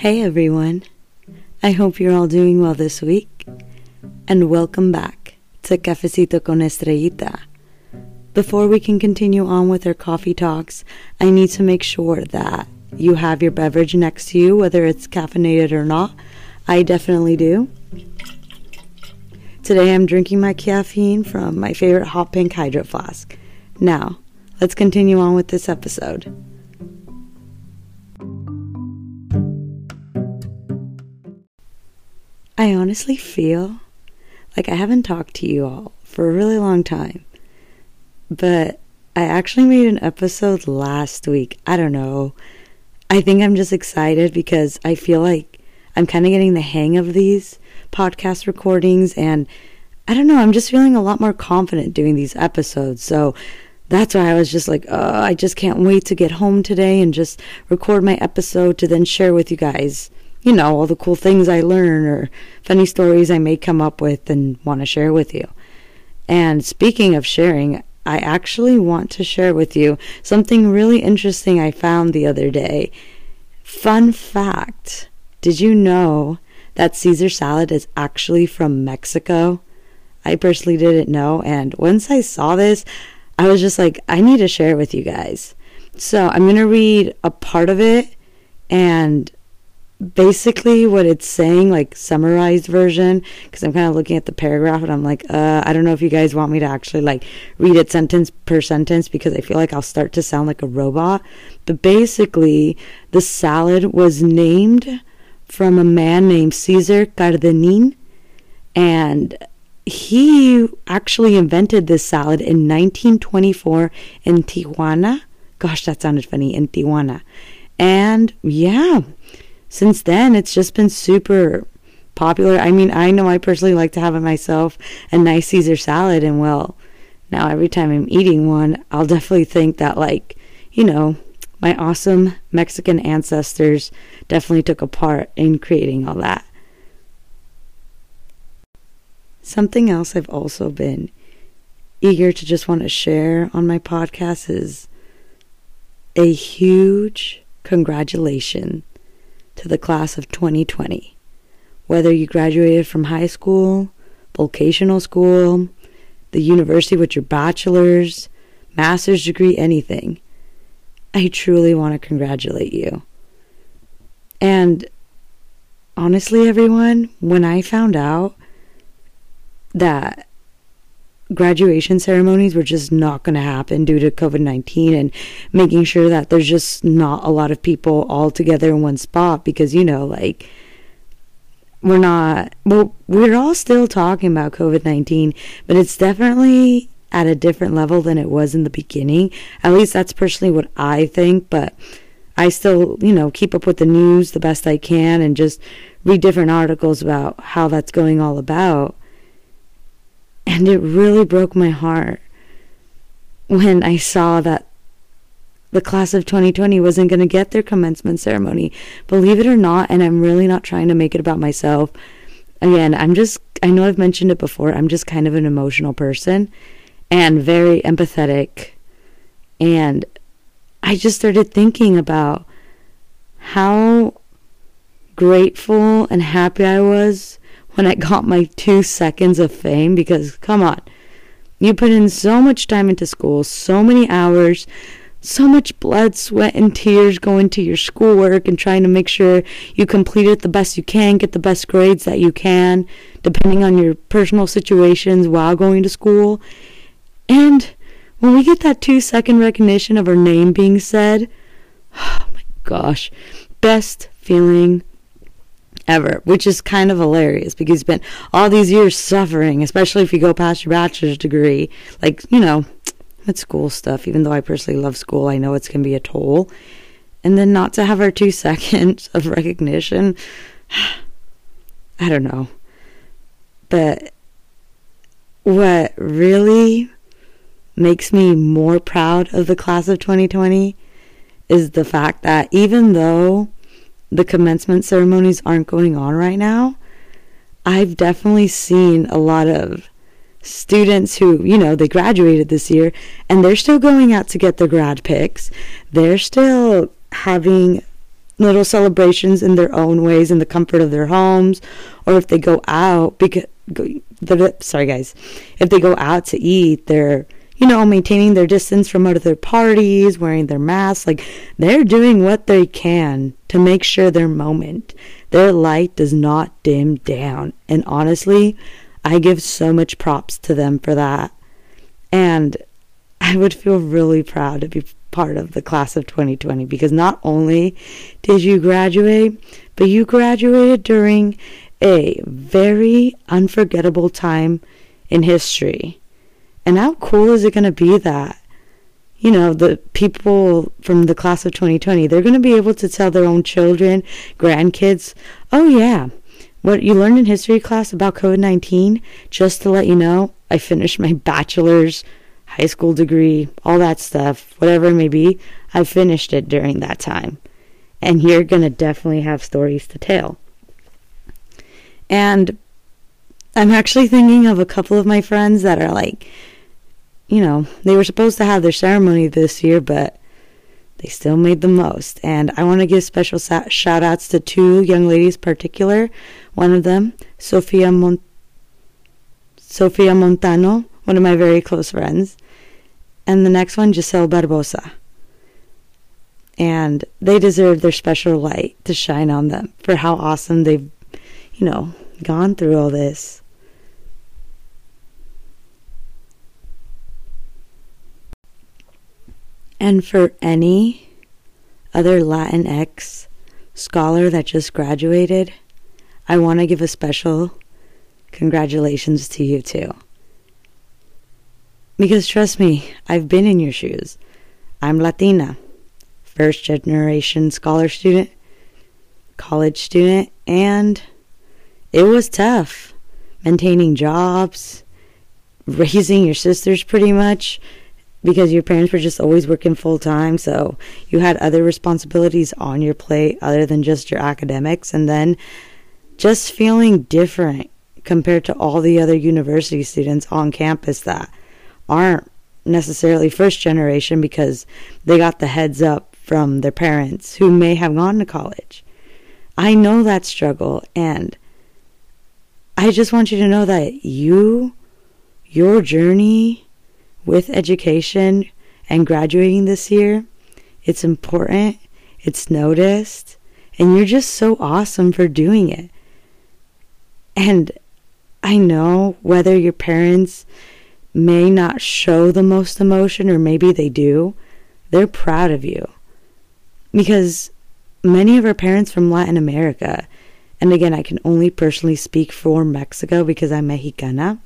Hey everyone. I hope you're all doing well this week. And welcome back to Cafecito con Estrellita. Before we can continue on with our coffee talks, I need to make sure that you have your beverage next to you, whether it's caffeinated or not. I definitely do. Today I'm drinking my caffeine from my favorite hot pink hydro flask. Now, let's continue on with this episode. I honestly feel like I haven't talked to you all for a really long time. But I actually made an episode last week. I don't know. I think I'm just excited because I feel like I'm kind of getting the hang of these podcast recordings and I don't know, I'm just feeling a lot more confident doing these episodes. So that's why I was just like, oh, I just can't wait to get home today and just record my episode to then share with you guys you know, all the cool things I learn or funny stories I may come up with and want to share with you. And speaking of sharing, I actually want to share with you something really interesting I found the other day. Fun fact Did you know that Caesar salad is actually from Mexico? I personally didn't know. And once I saw this, I was just like, I need to share it with you guys. So I'm going to read a part of it and basically what it's saying, like summarized version, because I'm kind of looking at the paragraph and I'm like, uh, I don't know if you guys want me to actually like read it sentence per sentence because I feel like I'll start to sound like a robot. But basically, the salad was named from a man named Caesar Cardenien, and he actually invented this salad in 1924 in Tijuana. Gosh, that sounded funny in Tijuana. And yeah, since then, it's just been super popular. I mean, I know I personally like to have it myself a nice Caesar salad, and well, now every time I'm eating one, I'll definitely think that, like, you know, my awesome Mexican ancestors definitely took a part in creating all that. Something else I've also been eager to just want to share on my podcast is a huge congratulations to the class of 2020. Whether you graduated from high school, vocational school, the university with your bachelor's, master's degree, anything, I truly want to congratulate you. And honestly, everyone, when I found out that graduation ceremonies were just not going to happen due to COVID 19 and making sure that there's just not a lot of people all together in one spot because, you know, like, we're not, well, we're all still talking about COVID 19, but it's definitely at a different level than it was in the beginning. At least that's personally what I think, but I still, you know, keep up with the news the best I can and just read different articles about how that's going all about. And it really broke my heart when I saw that the class of 2020 wasn't going to get their commencement ceremony. Believe it or not, and I'm really not trying to make it about myself. Again, I'm just, I know I've mentioned it before, I'm just kind of an emotional person and very empathetic. And I just started thinking about how grateful and happy I was when I got my two seconds of fame because, come on, you put in so much time into school, so many hours, so much blood, sweat, and tears going to your schoolwork and trying to make sure you complete it the best you can, get the best grades that you can, depending on your personal situations while going to school. And when we get that two second recognition of our name being said, oh my gosh, best feeling ever, which is kind of hilarious because you spent all these years suffering, especially if you go past your bachelor's degree. Like, you know, with school stuff, even though I personally love school, I know it's going to be a toll. And then not to have our two seconds of recognition, I don't know. But what really makes me more proud of the class of 2020 is the fact that even though the commencement ceremonies aren't going on right now, I've definitely seen a lot of students who, you know, they graduated this year and they're still going out to get their grad pics. They're still having little celebrations in their own ways in the comfort of their homes, or if they go out because sorry guys, if they go out to eat, they're you know maintaining their distance from other parties, wearing their masks, like they're doing what they can to make sure their moment, their light does not dim down. And honestly, I give so much props to them for that. And I would feel really proud to be part of the class of 2020 because not only did you graduate, but you graduated during a very unforgettable time in history. And how cool is it going to be that, you know, the people from the class of 2020, they're going to be able to tell their own children, grandkids, oh, yeah, what you learned in history class about COVID 19, just to let you know, I finished my bachelor's high school degree, all that stuff, whatever it may be, I finished it during that time. And you're going to definitely have stories to tell. And I'm actually thinking of a couple of my friends that are like, you know, they were supposed to have their ceremony this year, but they still made the most. And I want to give special sa- shout outs to two young ladies, particular. One of them, Sofia Mon- Sofia Montano, one of my very close friends, and the next one, Giselle Barbosa. And they deserve their special light to shine on them for how awesome they've, you know, gone through all this. And for any other Latinx scholar that just graduated, I want to give a special congratulations to you too. Because trust me, I've been in your shoes. I'm Latina, first generation scholar student, college student, and it was tough maintaining jobs, raising your sisters pretty much because your parents were just always working full time. So you had other responsibilities on your plate other than just your academics. And then just feeling different compared to all the other university students on campus that aren't necessarily first generation because they got the heads up from their parents who may have gone to college. I know that struggle and I just want you to know that you, your journey with education and graduating this year, it's important, it's noticed, and you're just so awesome for doing it. And I know whether your parents may not show the most emotion, or maybe they do, they're proud of you. Because many of our parents from Latin America, and again, I can only personally speak for Mexico because I'm Mexicana,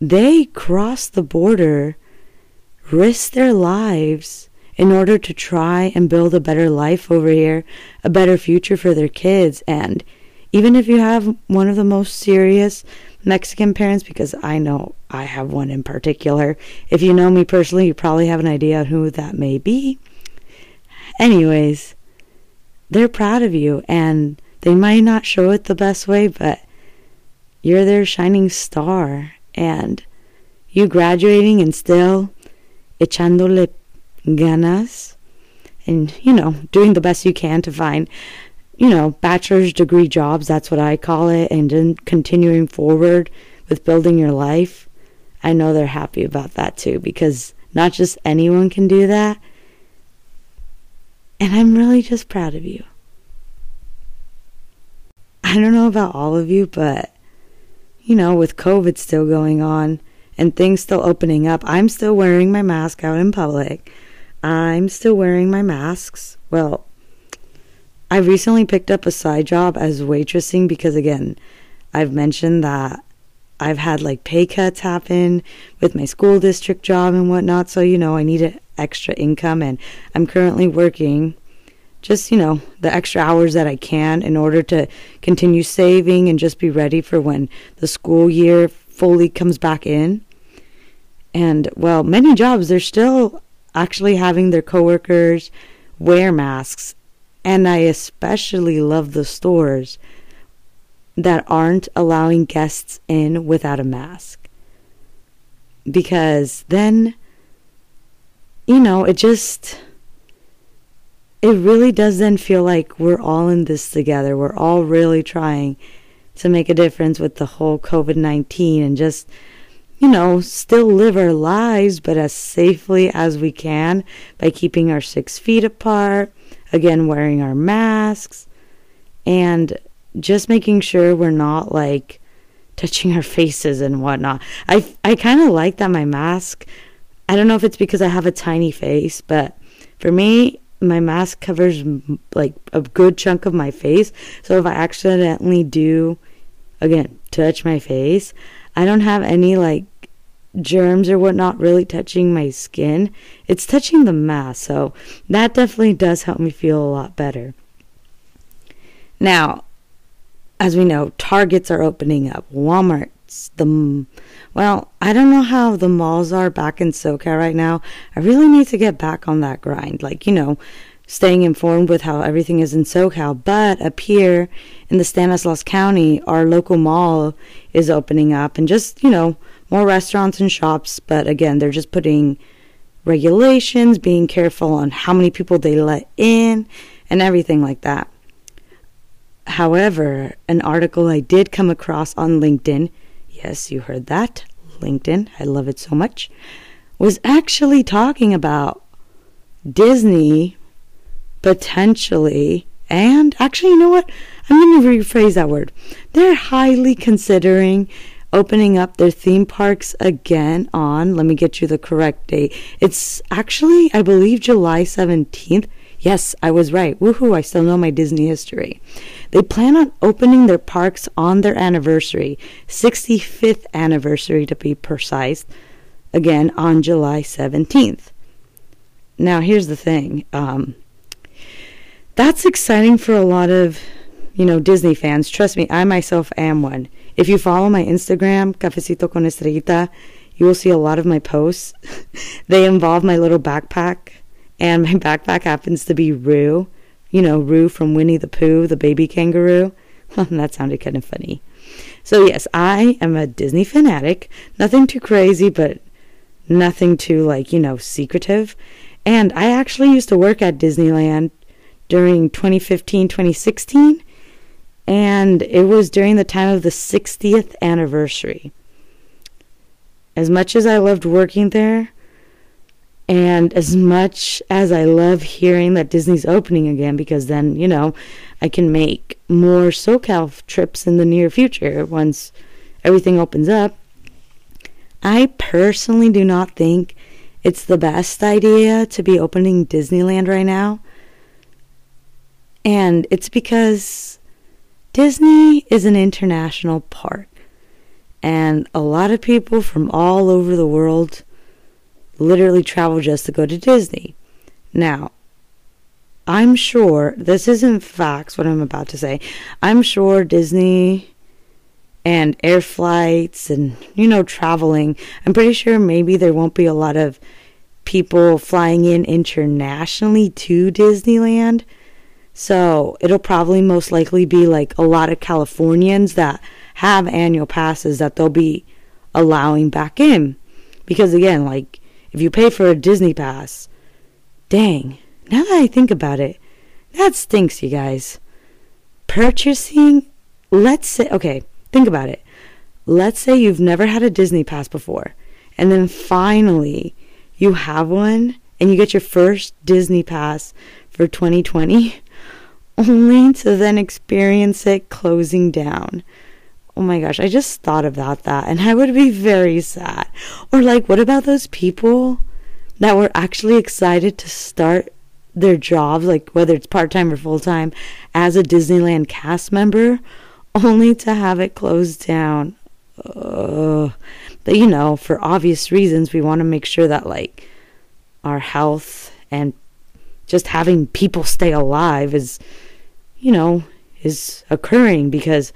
they cross the border, risk their lives in order to try and build a better life over here, a better future for their kids. And even if you have one of the most serious Mexican parents because I know I have one in particular. If you know me personally, you probably have an idea who that may be. Anyways, they're proud of you and they might not show it the best way, but you're their shining star and you graduating and still echándole ganas and you know doing the best you can to find you know, bachelor's degree jobs, that's what I call it, and then continuing forward with building your life, I know they're happy about that too because not just anyone can do that. And I'm really just proud of you. I don't know about all of you, but you know, with COVID still going on and things still opening up, I'm still wearing my mask out in public. I'm still wearing my masks. Well, I recently picked up a side job as waitressing because, again, I've mentioned that I've had like pay cuts happen with my school district job and whatnot. So, you know, I needed extra income and I'm currently working just, you know, the extra hours that I can in order to continue saving and just be ready for when the school year fully comes back in. And, well, many jobs, they're still actually having their coworkers wear masks and I especially love the stores that aren't allowing guests in without a mask. Because then, you know, it just it really does then feel like we're all in this together. We're all really trying to make a difference with the whole COVID 19 and just, you know, still live our lives, but as safely as we can by keeping our six feet apart, again, wearing our masks, and just making sure we're not like touching our faces and whatnot. I, I kind of like that my mask, I don't know if it's because I have a tiny face, but for me, my mask covers like a good chunk of my face. So if I accidentally do, again, touch my face, I don't have any like germs or whatnot really touching my skin. It's touching the mask. So that definitely does help me feel a lot better. Now, as we know, Targets are opening up, Walmart's, the well, I don't know how the malls are back in SoCal right now. I really need to get back on that grind. Like, you know, staying informed with how everything is in SoCal. But up here in the Stanislaus County, our local mall is opening up and just, you know, more restaurants and shops. But again, they're just putting regulations, being careful on how many people they let in and everything like that. However, an article I did come across on LinkedIn yes, you heard that, LinkedIn, I love it so much, was actually talking about Disney potentially, and actually, you know what? I'm going to rephrase that word. They're highly considering opening up their theme parks again on, let me get you the correct date. It's actually, I believe, July 17th. Yes, I was right. Woohoo, I still know my Disney history. They plan on opening their parks on their anniversary, 65th anniversary to be precise, again on July 17th. Now, here's the thing um, that's exciting for a lot of, you know, Disney fans. Trust me, I myself am one. If you follow my Instagram, Cafecito con Estrellita, you will see a lot of my posts. they involve my little backpack, and my backpack happens to be Roo you know, Roo from Winnie the Pooh, the baby kangaroo. that sounded kind of funny. So, yes, I am a Disney fanatic. Nothing too crazy, but nothing too, like, you know, secretive. And I actually used to work at Disneyland during 2015 2016, and it was during the time of the 60th anniversary. As much as I loved working there, and as much as I love hearing that Disney's opening again, because then, you know, I can make more SoCal trips in the near future once everything opens up, I personally do not think it's the best idea to be opening Disneyland right now. And it's because Disney is an international park. And a lot of people from all over the world literally travel just to go to Disney. Now, I'm sure this isn't facts what I'm about to say. I'm sure Disney and air flights and you know traveling. I'm pretty sure maybe there won't be a lot of people flying in internationally to Disneyland. So, it'll probably most likely be like a lot of Californians that have annual passes that they'll be allowing back in. Because again, like if you pay for a Disney pass. Dang, now that I think about it, that stinks, you guys. Purchasing, let's say, okay, think about it. Let's say you've never had a Disney pass before, and then finally you have one and you get your first Disney pass for 2020, only to then experience it closing down oh my gosh, I just thought about that and I would be very sad. Or like, what about those people that were actually excited to start their jobs, like whether it's part time or full time, as a Disneyland cast member, only to have it closed down? Uh, but you know, for obvious reasons, we want to make sure that like our health and just having people stay alive is, you know, is occurring because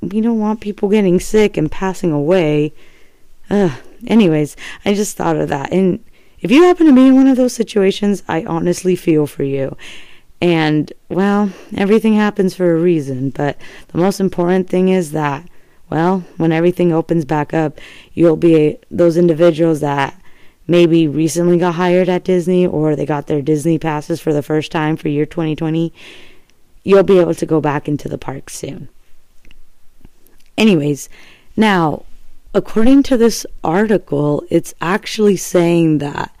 we don't want people getting sick and passing away. Ugh. Anyways, I just thought of that. And if you happen to be in one of those situations, I honestly feel for you. And, well, everything happens for a reason. But the most important thing is that, well, when everything opens back up, you'll be those individuals that maybe recently got hired at Disney or they got their Disney passes for the first time for year 2020, you'll be able to go back into the park soon. Anyways, now, according to this article, it's actually saying that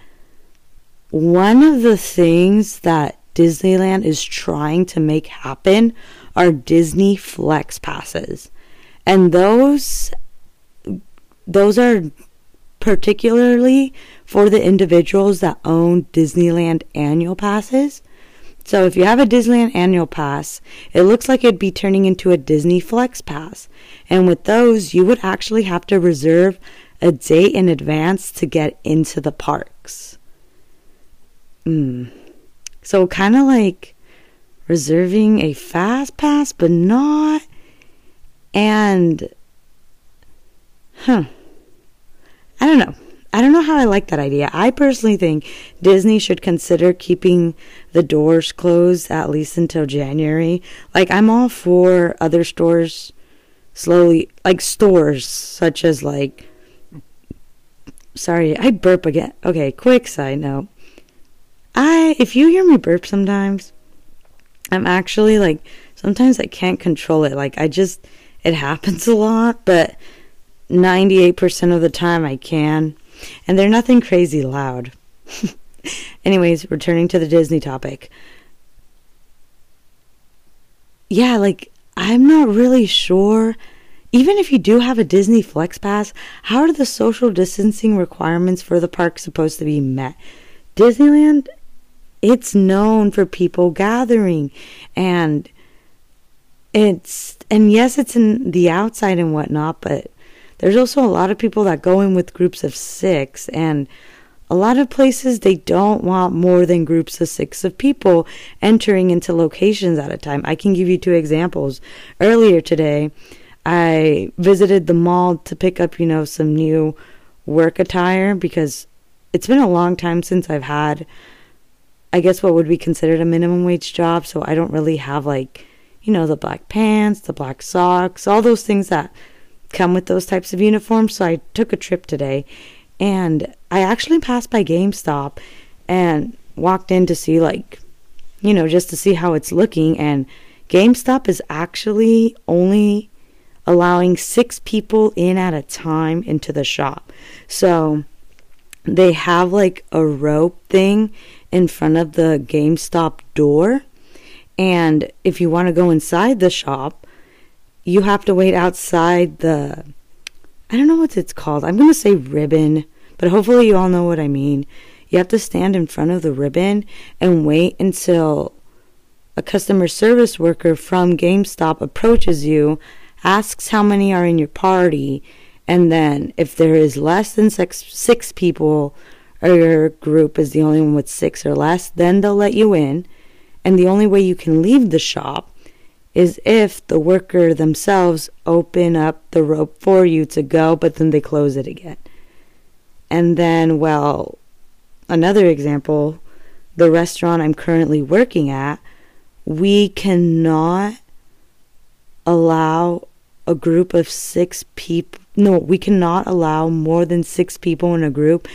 one of the things that Disneyland is trying to make happen are Disney Flex passes. And those those are particularly for the individuals that own Disneyland annual passes. So if you have a Disneyland annual pass, it looks like it'd be turning into a Disney Flex pass. And with those, you would actually have to reserve a date in advance to get into the parks. Mm. So kind of like reserving a fast pass, but not. And, huh. I don't know. I don't know how I like that idea. I personally think Disney should consider keeping the doors closed at least until January. Like, I'm all for other stores slowly, like stores such as, like, sorry, I burp again. Okay, quick side note. I, if you hear me burp sometimes, I'm actually like, sometimes I can't control it. Like, I just, it happens a lot, but 98% of the time I can. And they're nothing crazy loud. Anyways, returning to the Disney topic. Yeah, like, I'm not really sure. Even if you do have a Disney Flex Pass, how are the social distancing requirements for the park supposed to be met? Disneyland, it's known for people gathering and it's and yes it's in the outside and whatnot but there's also a lot of people that go in with groups of six, and a lot of places they don't want more than groups of six of people entering into locations at a time. I can give you two examples. Earlier today, I visited the mall to pick up, you know, some new work attire because it's been a long time since I've had, I guess, what would be considered a minimum wage job. So I don't really have, like, you know, the black pants, the black socks, all those things that come with those types of uniforms. So I took a trip today and I actually passed by GameStop and walked in to see, like, you know, just to see how it's looking. And GameStop is actually only allowing six people in at a time into the shop. So they have like a rope thing in front of the GameStop door. And if you want to go inside the shop, you have to wait outside the I don't know what it's called. I'm going to say ribbon, but hopefully you all know what I mean. You have to stand in front of the ribbon and wait until a customer service worker from GameStop approaches you, asks how many are in your party, and then if there is less than six, six people or your group is the only one with six or less, then they'll let you in. And the only way you can leave the shop is if the worker themselves open up the rope for you to go, but then they close it again. And then, well, another example, the restaurant I'm currently working at, we cannot allow a group of six people. No, we cannot allow more than six people in a group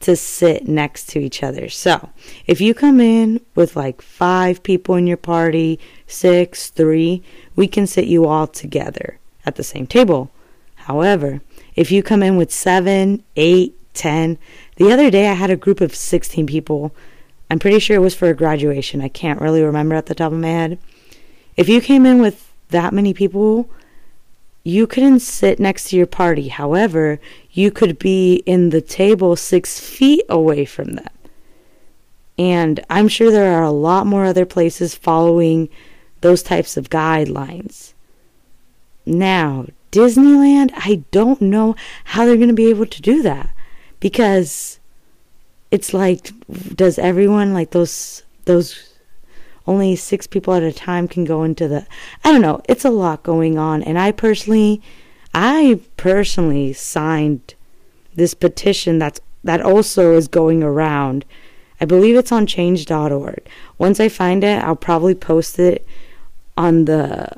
to sit next to each other. So, if you come in with like five people in your party, six, three, we can sit you all together at the same table. However, if you come in with seven, eight, ten, the other day I had a group of 16 people. I'm pretty sure it was for a graduation. I can't really remember at the top of my head. If you came in with that many people, you couldn't sit next to your party. However, you could be in the table six feet away from them. And I'm sure there are a lot more other places following those types of guidelines. Now, Disneyland, I don't know how they're going to be able to do that because it's like does everyone like those those only six people at a time can go into the I don't know, it's a lot going on and I personally I personally signed this petition that's that also is going around. I believe it's on change.org. Once I find it, I'll probably post it on the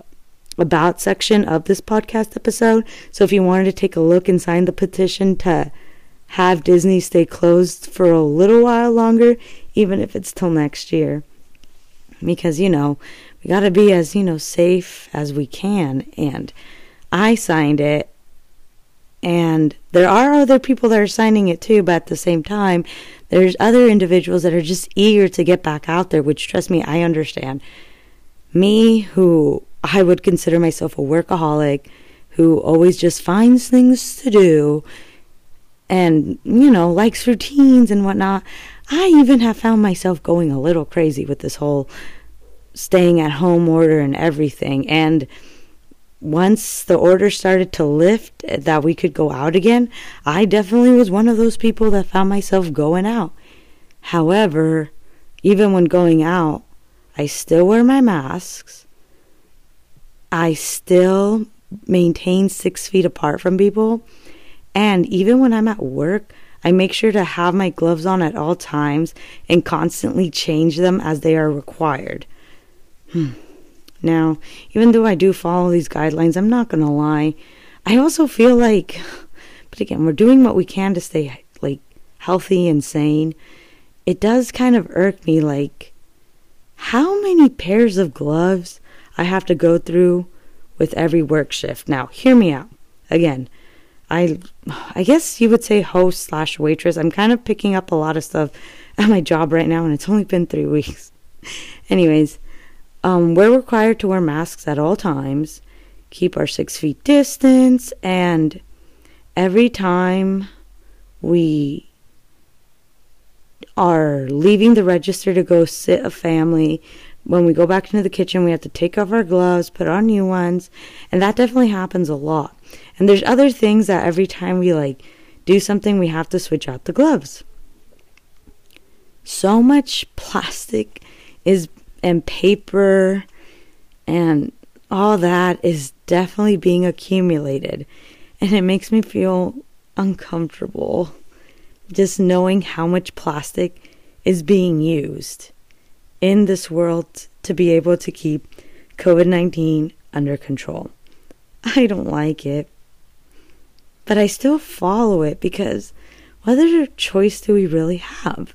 about section of this podcast episode. So if you wanted to take a look and sign the petition to have Disney stay closed for a little while longer, even if it's till next year. Because, you know, we got to be as, you know, safe as we can. And I signed it. And there are other people that are signing it too, but at the same time, there's other individuals that are just eager to get back out there, which trust me, I understand. Me, who I would consider myself a workaholic, who always just finds things to do and, you know, likes routines and whatnot, I even have found myself going a little crazy with this whole staying at home order and everything. And once the order started to lift eh, that we could go out again, I definitely was one of those people that found myself going out. However, even when going out, I still wear my masks. I still maintain six feet apart from people. And even when I'm at work, I make sure to have my gloves on at all times and constantly change them as they are required. Hmm. Now, even though I do follow these guidelines, I'm not going to lie. I also feel like, but again, we're doing what we can to stay like healthy and sane. It does kind of irk me like how many pairs of gloves I have to go through with every work shift. Now, hear me out. Again, I I guess you would say host slash waitress. I'm kind of picking up a lot of stuff at my job right now, and it's only been three weeks. Anyways, um, we're required to wear masks at all times, keep our six feet distance, and every time we are leaving the register to go sit a family, when we go back into the kitchen, we have to take off our gloves, put on new ones, and that definitely happens a lot. And there's other things that every time we like do something, we have to switch out the gloves. So much plastic is and paper and all that is definitely being accumulated. And it makes me feel uncomfortable just knowing how much plastic is being used in this world to be able to keep COVID 19 under control. I don't like it, but I still follow it because what other choice do we really have?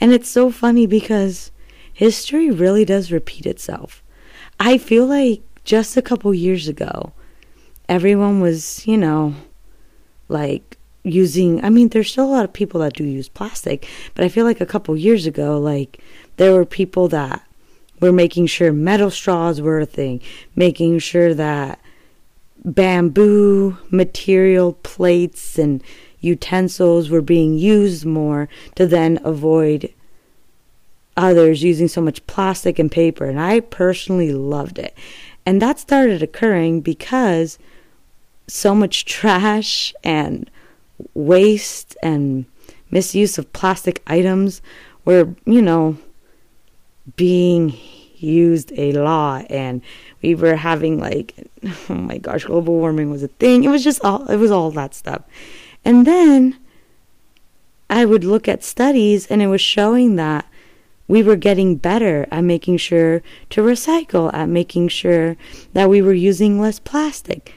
And it's so funny because history really does repeat itself. I feel like just a couple years ago, everyone was, you know, like using, I mean, there's still a lot of people that do use plastic, but I feel like a couple years ago, like, there were people that were making sure metal straws were a thing, making sure that bamboo material plates and utensils were being used more to then avoid others using so much plastic and paper. And I personally loved it. And that started occurring because so much trash and waste and misuse of plastic items were, you know, being used a lot and we were having like oh my gosh global warming was a thing it was just all it was all that stuff and then i would look at studies and it was showing that we were getting better at making sure to recycle, at making sure that we were using less plastic.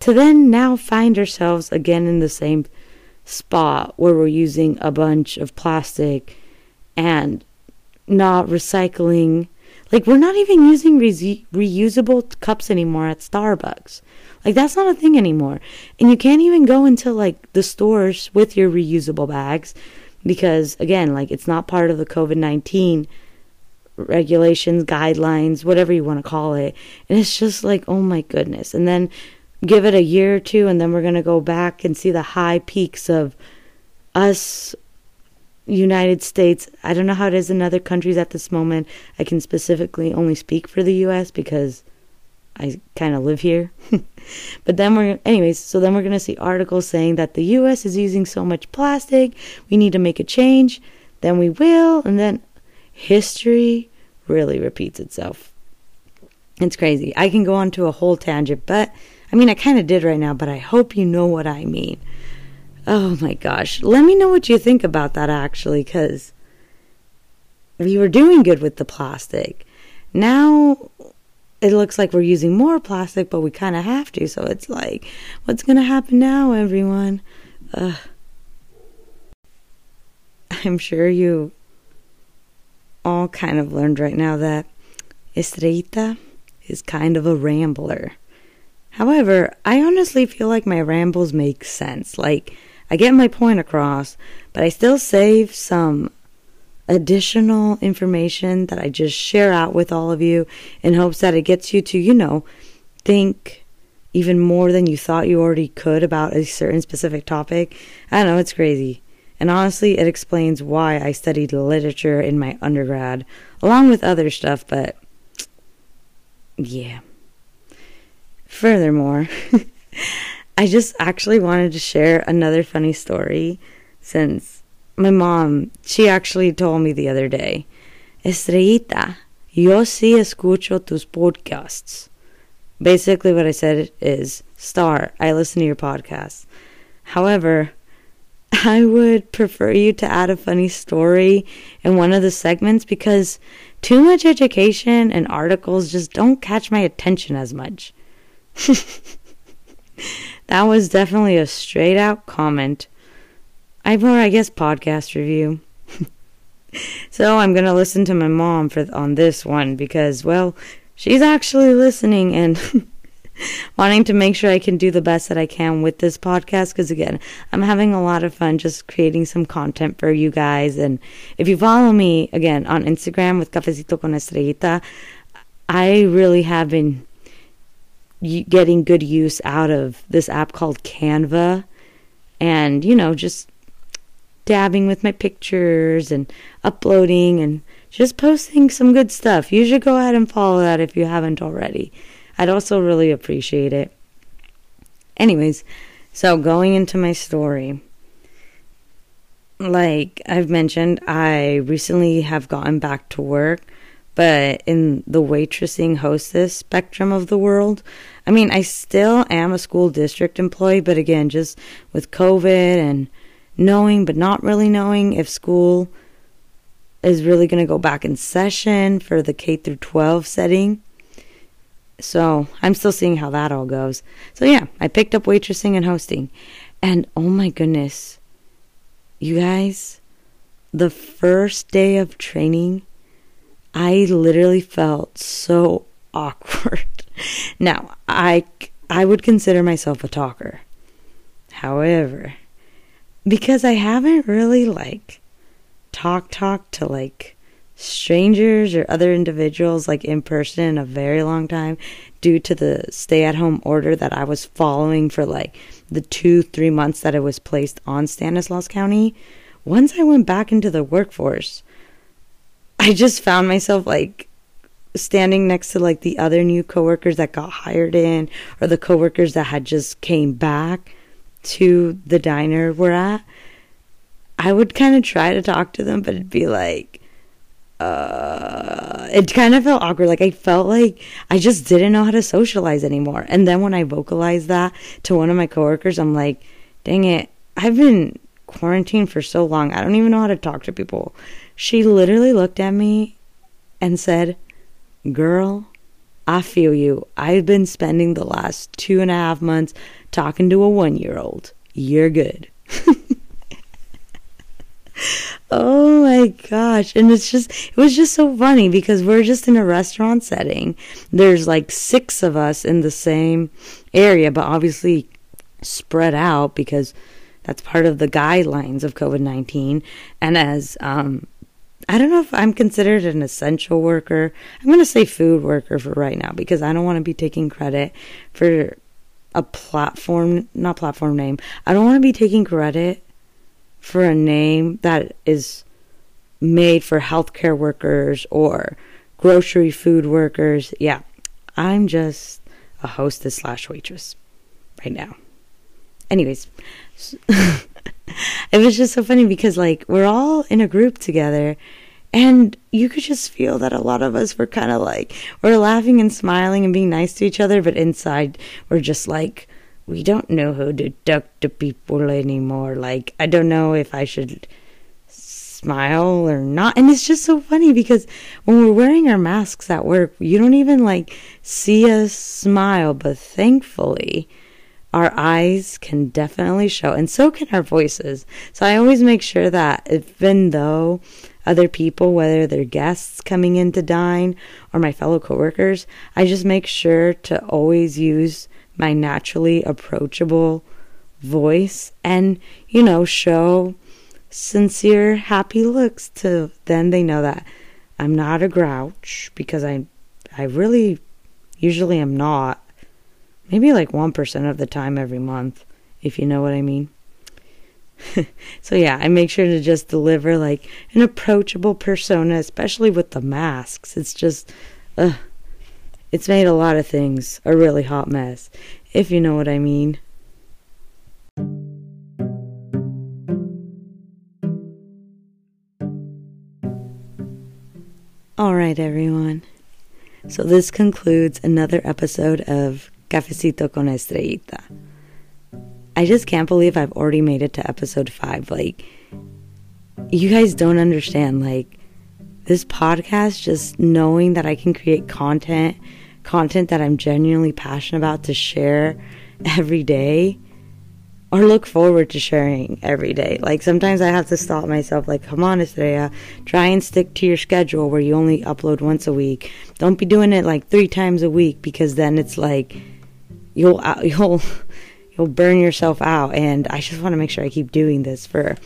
To then now find ourselves again in the same spot where we're using a bunch of plastic and not recycling. Like, we're not even using re- reusable cups anymore at Starbucks. Like, that's not a thing anymore. And you can't even go into, like, the stores with your reusable bags because again like it's not part of the covid-19 regulations guidelines whatever you want to call it and it's just like oh my goodness and then give it a year or two and then we're going to go back and see the high peaks of us United States. I don't know how it is in other countries at this moment. I can specifically only speak for the US because I kind of live here. but then we're, anyways, so then we're going to see articles saying that the US is using so much plastic, we need to make a change. Then we will, and then history really repeats itself. It's crazy. I can go on to a whole tangent, but I mean, I kind of did right now, but I hope you know what I mean. Oh my gosh. Let me know what you think about that actually, because we were doing good with the plastic. Now it looks like we're using more plastic, but we kind of have to. So it's like, what's going to happen now, everyone? Ugh. I'm sure you all kind of learned right now that Estrellita is kind of a rambler. However, I honestly feel like my rambles make sense. Like, I get my point across, but I still save some additional information that I just share out with all of you in hopes that it gets you to, you know, think even more than you thought you already could about a certain specific topic. I don't know, it's crazy. And honestly, it explains why I studied literature in my undergrad, along with other stuff, but yeah. Furthermore, I just actually wanted to share another funny story since my mom, she actually told me the other day, Estrellita, yo sí escucho tus podcasts. Basically, what I said is, Star, I listen to your podcasts. However, I would prefer you to add a funny story in one of the segments because too much education and articles just don't catch my attention as much. that was definitely a straight out comment. I or I guess podcast review. so I'm gonna listen to my mom for on this one because well, she's actually listening and wanting to make sure I can do the best that I can with this podcast because again, I'm having a lot of fun just creating some content for you guys and if you follow me again on Instagram with Cafecito con Estrellita, I really have been getting good use out of this app called Canva and you know just dabbing with my pictures and uploading and just posting some good stuff. You should go ahead and follow that if you haven't already. I'd also really appreciate it. Anyways, so going into my story, like I've mentioned, I recently have gotten back to work, but in the waitressing hostess spectrum of the world, I mean, I still am a school district employee, but again, just with COVID and knowing but not really knowing if school is really going to go back in session for the K through 12 setting. So, I'm still seeing how that all goes. So, yeah, I picked up waitressing and hosting. And oh my goodness, you guys, the first day of training, I literally felt so awkward. Now, I I would consider myself a talker. However, because I haven't really like talk talk to like strangers or other individuals like in person in a very long time due to the stay at home order that I was following for like the 2 3 months that I was placed on Stanislaus County once I went back into the workforce I just found myself like standing next to like the other new coworkers that got hired in or the coworkers that had just came back to the diner we're at, I would kind of try to talk to them, but it'd be like, uh, it kind of felt awkward. Like I felt like I just didn't know how to socialize anymore. And then when I vocalized that to one of my coworkers, I'm like, dang it, I've been quarantined for so long. I don't even know how to talk to people. She literally looked at me and said, girl, I feel you. I've been spending the last two and a half months talking to a one year old. You're good. oh my gosh. And it's just, it was just so funny because we're just in a restaurant setting. There's like six of us in the same area, but obviously spread out because that's part of the guidelines of COVID 19. And as, um, I don't know if I'm considered an essential worker. I'm going to say food worker for right now because I don't want to be taking credit for a platform, not platform name. I don't want to be taking credit for a name that is made for healthcare workers or grocery food workers. Yeah, I'm just a hostess slash waitress right now. Anyways, it was just so funny because like we're all in a group together and you could just feel that a lot of us were kind of like, we're laughing and smiling and being nice to each other, but inside we're just like, we don't know how to talk to people anymore. Like, I don't know if I should smile or not. And it's just so funny because when we're wearing our masks at work, you don't even like see us smile. But thankfully, our eyes can definitely show, and so can our voices. So I always make sure that even though other people, whether they're guests coming in to dine or my fellow coworkers, I just make sure to always use my naturally approachable voice and, you know, show sincere, happy looks to then they know that I'm not a grouch because I I really usually am not. Maybe like 1% of the time every month, if you know what I mean. so yeah, I make sure to just deliver like an approachable persona, especially with the masks. It's just uh it's made a lot of things a really hot mess, if you know what I mean. All right, everyone. So this concludes another episode of Cafecito con Estrellita. I just can't believe I've already made it to episode 5. Like you guys don't understand like this podcast just knowing that I can create content, content that I'm genuinely passionate about to share every day or look forward to sharing every day. Like sometimes I have to stop myself, like, come on, Estrella, try and stick to your schedule where you only upload once a week. Don't be doing it like three times a week because then it's like you'll uh, you'll you'll burn yourself out. And I just want to make sure I keep doing this for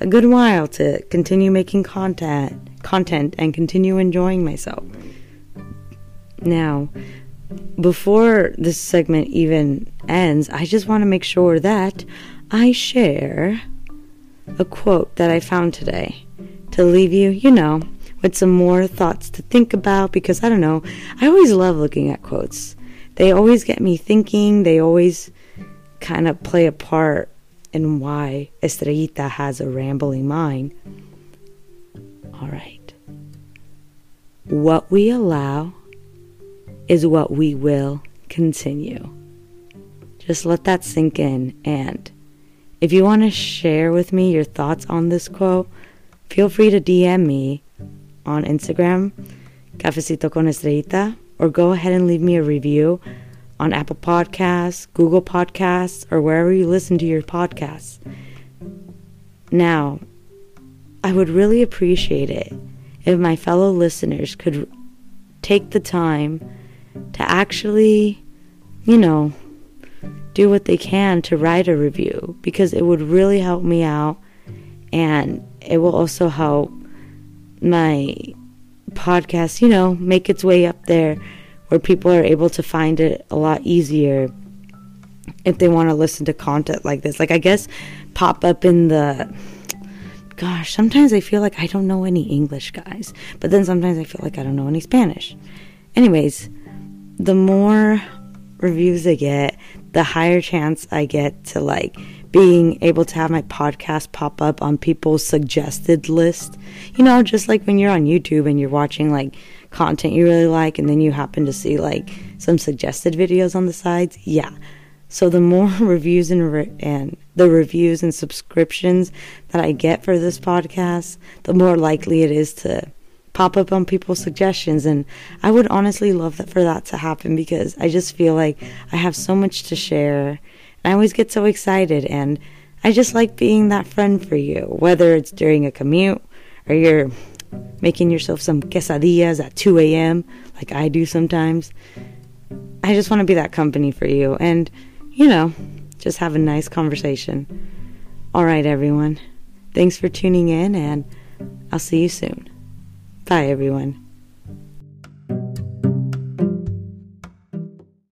a good while to continue making content, content, and continue enjoying myself. Now, before this segment even ends, I just want to make sure that I share a quote that I found today to leave you, you know, with some more thoughts to think about because I don't know, I always love looking at quotes. They always get me thinking, they always kind of play a part in why Estrellita has a rambling mind. All right. What we allow is what we will continue. Just let that sink in. And if you want to share with me your thoughts on this quote, feel free to DM me on Instagram, Cafecito con Estrellita, or go ahead and leave me a review on Apple Podcasts, Google Podcasts, or wherever you listen to your podcasts. Now, I would really appreciate it if my fellow listeners could take the time to actually, you know, do what they can to write a review because it would really help me out and it will also help my podcast, you know, make its way up there where people are able to find it a lot easier if they want to listen to content like this. Like, I guess pop up in the. Gosh, sometimes I feel like I don't know any English, guys. But then sometimes I feel like I don't know any Spanish. Anyways, the more reviews I get, the higher chance I get to like being able to have my podcast pop up on people's suggested list. You know, just like when you're on YouTube and you're watching like content you really like and then you happen to see like some suggested videos on the sides. Yeah. So the more reviews and re- and the reviews and subscriptions that I get for this podcast, the more likely it is to pop up on people's suggestions and I would honestly love that for that to happen because I just feel like I have so much to share. And I always get so excited and I just like being that friend for you, whether it's during a commute or you're making yourself some quesadillas at 2 a.m. like I do sometimes. I just want to be that company for you and, you know, just have a nice conversation. All right, everyone. Thanks for tuning in and I'll see you soon. Bye, everyone.